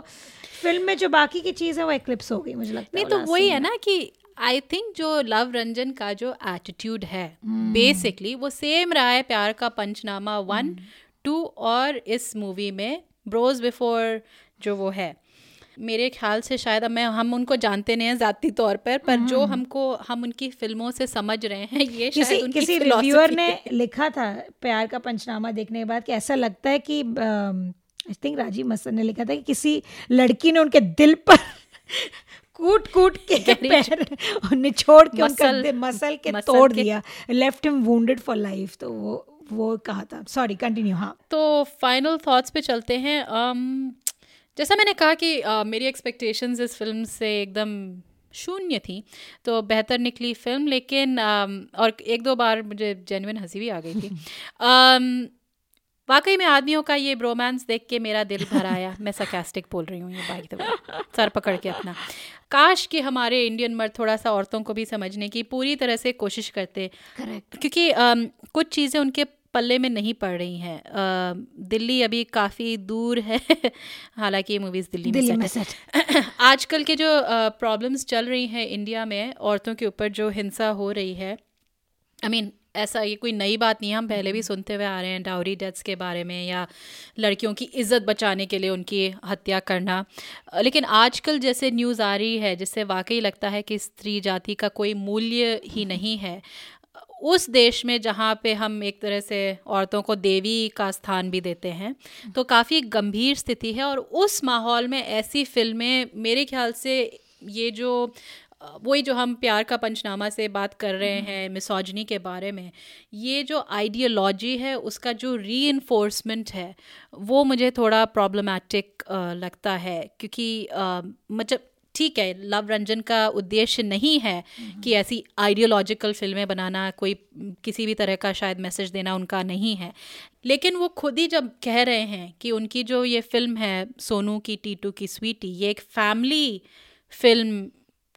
फ़िल्म में जो बाकी की चीज़ है वो एक्लिप्स हो गई मुझे लगता नहीं तो वही है ना कि आई थिंक जो लव रंजन का जो एटीट्यूड है बेसिकली वो सेम रहा है प्यार का पंचनामा वन टू और इस मूवी में ब्रोज बिफोर जो वो है। मेरे ख्याल से शायद मैं हम उनको जानते नहीं हैं ज़ाती तौर पर पर जो हमको हम उनकी फ़िल्मों से समझ रहे हैं ये किसी शायद उनकी किसी रिव्यूअर ने लिखा था प्यार का पंचनामा देखने के बाद कि ऐसा लगता है कि आई थिंक राजीव मसन ने लिखा था कि किसी लड़की ने उनके दिल पर कूट कूट के पैर निचोड़ के मसल- दिल- मसल के मसल तोड़ के- दिया left him wounded for life तो वो वो कहा था। सॉरी कंटिन्यू हाँ। तो फाइनल थॉट्स पे चलते हैं um, जैसा मैंने कहा कि uh, मेरी एक्सपेक्टेशंस इस फ़िल्म से एकदम शून्य थी तो बेहतर निकली फ़िल्म लेकिन um, और एक दो बार मुझे जेनविन हँसी भी आ गई थी। वाकई में आदमियों का ये ब्रोमांस देख के मेरा दिल भर आया। मैं सरकास्टिक बोल रही हूँ ये बाई द सर पकड़ के अपना। काश कि हमारे इंडियन मर्द थोड़ा सा औरतों को भी समझने की पूरी तरह से कोशिश करते। क्योंकि अम, कुछ चीज़ें उनके पल्ले में नहीं पड़ रही हैं। दिल्ली अभी काफ़ी दूर है। हालाँकि ये मूवीज़ दिल्ली में दिल्ली में set है। आजकल के जो प्रॉब्लम्स चल रही हैं इंडिया में औरतों के ऊपर जो हिंसा हो रही है आई मीन ऐसा ये कोई नई बात नहीं है हम पहले भी सुनते हुए आ रहे हैं डाउरी डेथ्स के बारे में या लड़कियों की इज़्ज़त बचाने के लिए उनकी हत्या करना। लेकिन आजकल जैसे न्यूज़ आ रही है जिससे वाकई लगता है कि स्त्री जाति का कोई मूल्य ही नहीं है उस देश में जहाँ पे हम एक तरह से औरतों को देवी का स्थान भी देते हैं तो काफ़ी गंभीर स्थिति है और उस माहौल में ऐसी फ़िल्में मेरे ख्याल से ये जो वही जो हम प्यार का पंचनामा से बात कर रहे हैं मिसोजनी के बारे में ये जो आइडियोलॉजी है उसका जो री है वो मुझे थोड़ा प्रॉब्लमैटिक लगता है क्योंकि मतलब ठीक है लव रंजन का उद्देश्य नहीं है कि ऐसी आइडियोलॉजिकल फ़िल्में बनाना कोई किसी भी तरह का शायद मैसेज देना उनका नहीं है। लेकिन वो खुद ही जब कह रहे हैं कि उनकी जो ये फ़िल्म है सोनू की टीटू की स्वीटी ये एक फैमिली फ़िल्म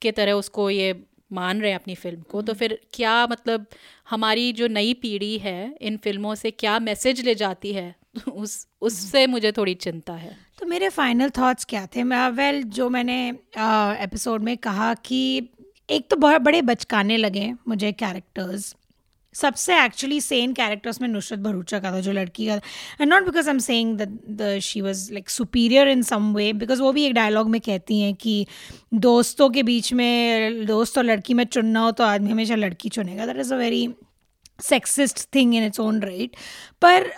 के तरह उसको ये मान रहे हैं अपनी फ़िल्म को तो फिर क्या मतलब हमारी जो नई पीढ़ी है इन फ़िल्मों से क्या मैसेज ले जाती है? उस, उससे मुझे थोड़ी चिंता है। तो मेरे फाइनल थॉट्स क्या थे? मैं वेल जो मैंने एपिसोड में कहा कि एक तो बहुत बड़े बचकाने लगे मुझे कैरेक्टर्स सबसे एक्चुअली सेम कैरेक्टर्स में नुसरत भरूचा का था, जो लड़की का and not because I am saying the she was like superior in some way because वो भी एक डायलॉग में कहती हैं कि दोस्तों के बीच में, दोस्त और लड़की में चुनना हो तो आदमी हमेशा लड़की चुनेगा। That is a very sexist thing in its own right पर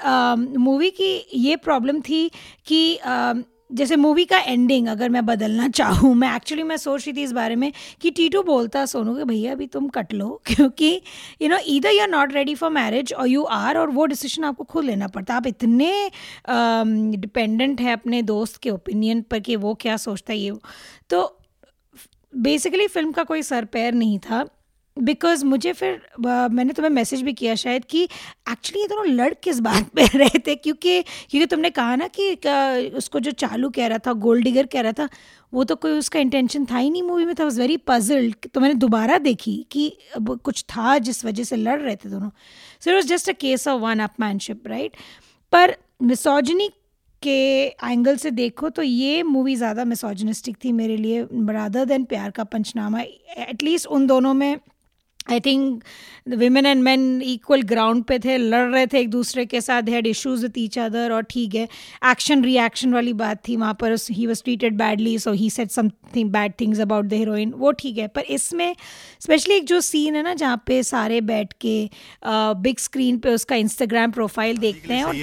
मूवी की ये प्रॉब्लम थी कि um, जैसे मूवी का एंडिंग अगर मैं बदलना चाहूँ मैं एक्चुअली मैं सोच रही थी इस बारे में कि टीटू बोलता सोनू कि भैया अभी तुम कट लो क्योंकि you know either you are not ready for marriage और यू आर और वो डिसीज़न आपको खुद लेना पड़ता आप इतने डिपेंडेंट है अपने दोस्त के ओपिनियन पर कि वो क्या सोचता है ये तो बेसिकली फ़िल्म का कोई सर पैर नहीं था। बिकॉज़ मुझे फिर मैंने तुम्हें मैसेज भी किया शायद कि एक्चुअली ये दोनों लड़ किस बात पे रहे थे? क्योंकि क्योंकि तुमने कहा ना कि उसको जो चालू कह रहा था गोल्ड डिगर कह रहा था, वो तो कोई उसका इंटेंशन था ही नहीं मूवी में, था वॉज़ वेरी पजल्ड तो मैंने दोबारा देखी कि कुछ था जिस वजह से लड़ रहे थे दोनों। So it was just a case of one upmanship right पर मिसोजनी के एंगल से देखो तो ये मूवी ज़्यादा मिसोजनिस्टिक थी मेरे लिए रादर देन प्यार का पंचनामा एटलीस्ट उन दोनों में I think women and man equal ground पे थे लड़ रहे थे एक दूसरे के साथ had issues with each other और ठीक है। एक्शन रिएक्शन वाली बात थी वहाँ पर he was treated badly so he set something bad things about the heroine वो ठीक है। पर इसमें स्पेशली एक जो सीन है ना जहाँ पे सारे बैठ के बिग स्क्रीन पे उसका इंस्टाग्राम प्रोफ़ाइल देखते हैं और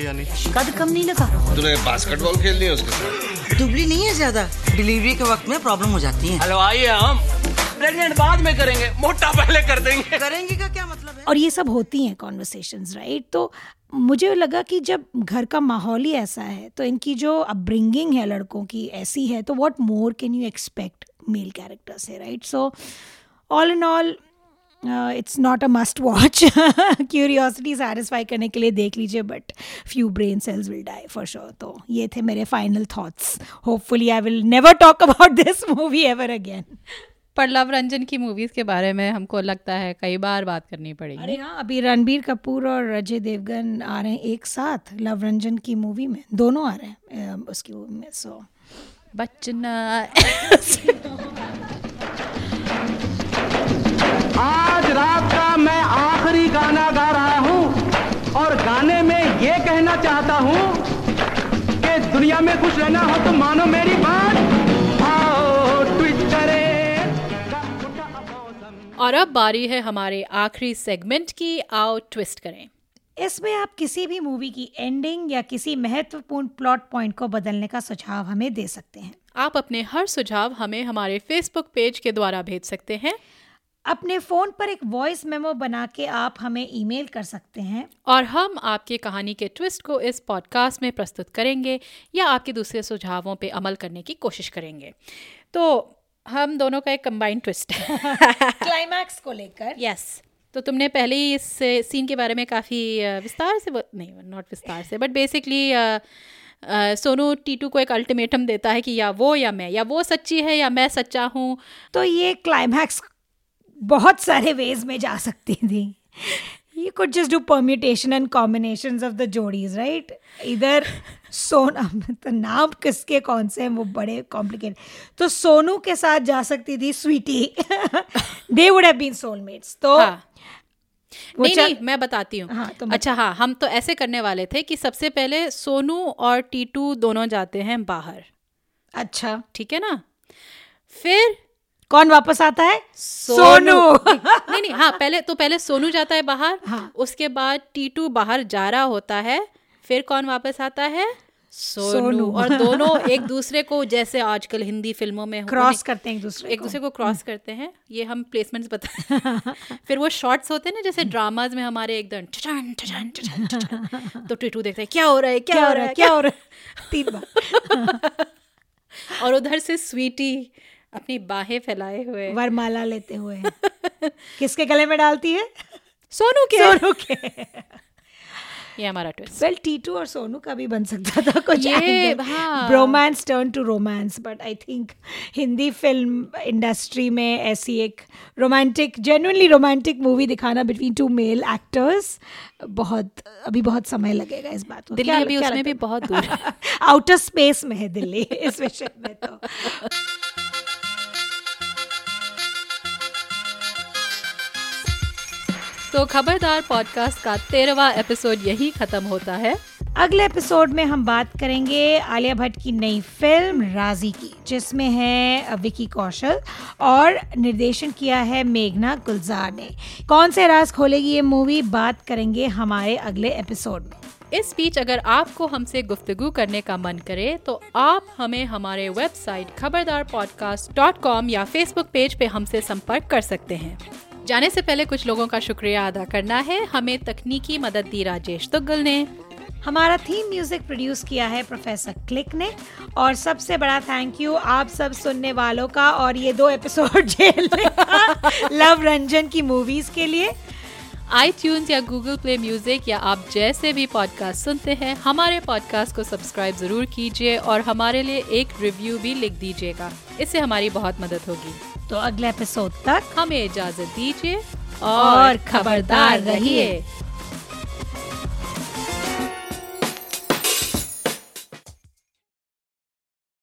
कद कम नहीं लगा? बास्केटबॉल खेलनी है उसके साथ? दुबली नहीं है ज़्यादा। डिलीवरी के वक्त में प्रॉब्लम हो जाती है। हेलो आइए हम। प्रेग्नेंट बाद में करेंगे मोटा पहले कर देंगे। करेंगे का क्या मतलब है? और ये सब होती हैं कॉन्वर्सेशंस राइट तो मुझे लगा कि जब घर का माहौल ही ऐसा है तो इनकी जो अपब्रिंगिंग है लड़कों की ऐसी है तो what more can you expect male character से right so all in all it's not a must watch curiosity satisfy करने के लिए देख लीजिए but few brain cells will die for sure तो ये थे मेरे final thoughts hopefully I will never talk about this movie ever again पर लव रंजन की मूवीज़ के बारे में हमको लगता है कई बार बात करनी पड़ेगी। अरे हाँ अभी रणबीर कपूर और अजय देवगन आ रहे हैं एक साथ लव रंजन की मूवी में। दोनों आ रहे हैं उसकी मूवी में सो बचना रात का मैं आखिरी गाना गा रहा हूँ और गाने में ये कहना चाहता हूँ कि दुनिया में खुश रहना हो तो मानो मेरी बात। आओ ट्विट करे। और अब बारी है हमारे आखिरी सेगमेंट की। आओ ट्विस्ट करें। इसमें आप किसी भी मूवी की एंडिंग या किसी महत्वपूर्ण प्लॉट पॉइंट को बदलने का सुझाव हमें दे सकते हैं। आप अपने हर सुझाव हमें हमारे फेसबुक पेज के द्वारा भेज सकते हैं। अपने फ़ोन पर एक वॉइस मेमो बना के आप हमें ईमेल कर सकते हैं। और हम आपकी कहानी के ट्विस्ट को इस पॉडकास्ट में प्रस्तुत करेंगे या आपके दूसरे सुझावों पे अमल करने की कोशिश करेंगे। तो हम दोनों का एक कंबाइंड ट्विस्ट है। क्लाइमैक्स को लेकर। Yes yes. तो तुमने पहले ही इस सीन के बारे में काफ़ी विस्तार से नहीं नॉट विस्तार से बट बेसिकली सोनू टीटू को एक अल्टीमेटम देता है कि या वो या मैं या वो सच्ची है या मैं सच्चा हूँ। तो ये क्लाइमैक्स बहुत सारे वेज में जा सकती थी। You could just do permutation and combination of the जोड़ीज right इधर सोना तो नाम किसके कौन से हैं वो बड़े कॉम्प्लिकेटेड तो सोनू के साथ जा सकती थी Sweety they would have been soulmates तो हाँ। नहीं नहीं मैं बताती हूँ। हाँ, तुम अच्छा हाँ हम तो ऐसे करने वाले थे कि सबसे पहले सोनू और टीटू दोनों जाते हैं बाहर। अच्छा। ठीक है ना? फिर कौन वापस आता है? सोनू। नहीं नहीं हाँ पहले तो पहले सोनू जाता है बाहर हाँ। उसके बाद टीटू बाहर जा रहा होता है फिर कौन वापस आता है? सोनू, सोनू। और दोनों एक दूसरे को जैसे आजकल हिंदी फ़िल्मों में क्रॉस करते हैं एक दूसरे एक को। दूसरे को क्रॉस करते हैं ये हम प्लेसमेंट्स बता फिर वो शॉर्ट्स होते हैं ना जैसे ड्रामाज में हमारे एकदम। तो टीटू देखते हैं क्या हो रहा है क्या, हो रहा है क्या हो रहा है? तीन बार। और उधर से स्वीटी अपनी बाहें फैलाए हुए। वरमाला लेते हुए किसके गले में डालती है? सोनू के। सोनू के। ये हमारा ट्विस्ट वेल टीटू और सोनू का भी बन सकता था कुछ ये। Bromance turn to romance but I think Hindi film industry में ऐसी एक रोमांटिक जेन्युइनली रोमांटिक मूवी दिखाना बिटवीन टू मेल एक्टर्स बहुत अभी बहुत समय लगेगा इस बात को। दिल्ली क्या- अभी क्या उसमें भी बहुत दूर आउटर स्पेस में है दिल्ली इस विषय में तो। तो खबरदार पॉडकास्ट का तेरहवा एपिसोड यही खत्म होता है। अगले एपिसोड में हम बात करेंगे आलिया भट्ट की नई फ़िल्म राज़ी की जिसमें है विकी कौशल और निर्देशन किया है मेघना गुलजार ने। कौन से राज खोलेगी ये मूवी बात करेंगे हमारे अगले एपिसोड में। इस बीच अगर आपको हमसे गुफ्तगु करने का मन करे तो आप हमें हमारे website Khabardar podcast dot com या फेसबुक पेज पे हमसे संपर्क कर सकते हैं। जाने से पहले कुछ लोगों का शुक्रिया अदा करना है। हमें तकनीकी मदद दी राजेश तुगल ने। हमारा थीम म्यूज़िक प्रोड्यूस किया है प्रोफेसर क्लिक ने। और सबसे बड़ा थैंक यू आप सब सुनने वालों का और ये दो एपिसोड का लव रंजन की मूवीज़ के लिए। आई या गूगल प्ले म्यूज़िक या आप जैसे भी पॉडकास्ट सुनते हैं हमारे पॉडकास्ट को सब्सक्राइब ज़रूर कीजिए और हमारे लिए एक रिव्यू भी लिख दीजिएगा। इससे हमारी बहुत मदद होगी। तो अगले एपिसोड तक हमें इजाज़त दीजिए और खबरदार रहिए।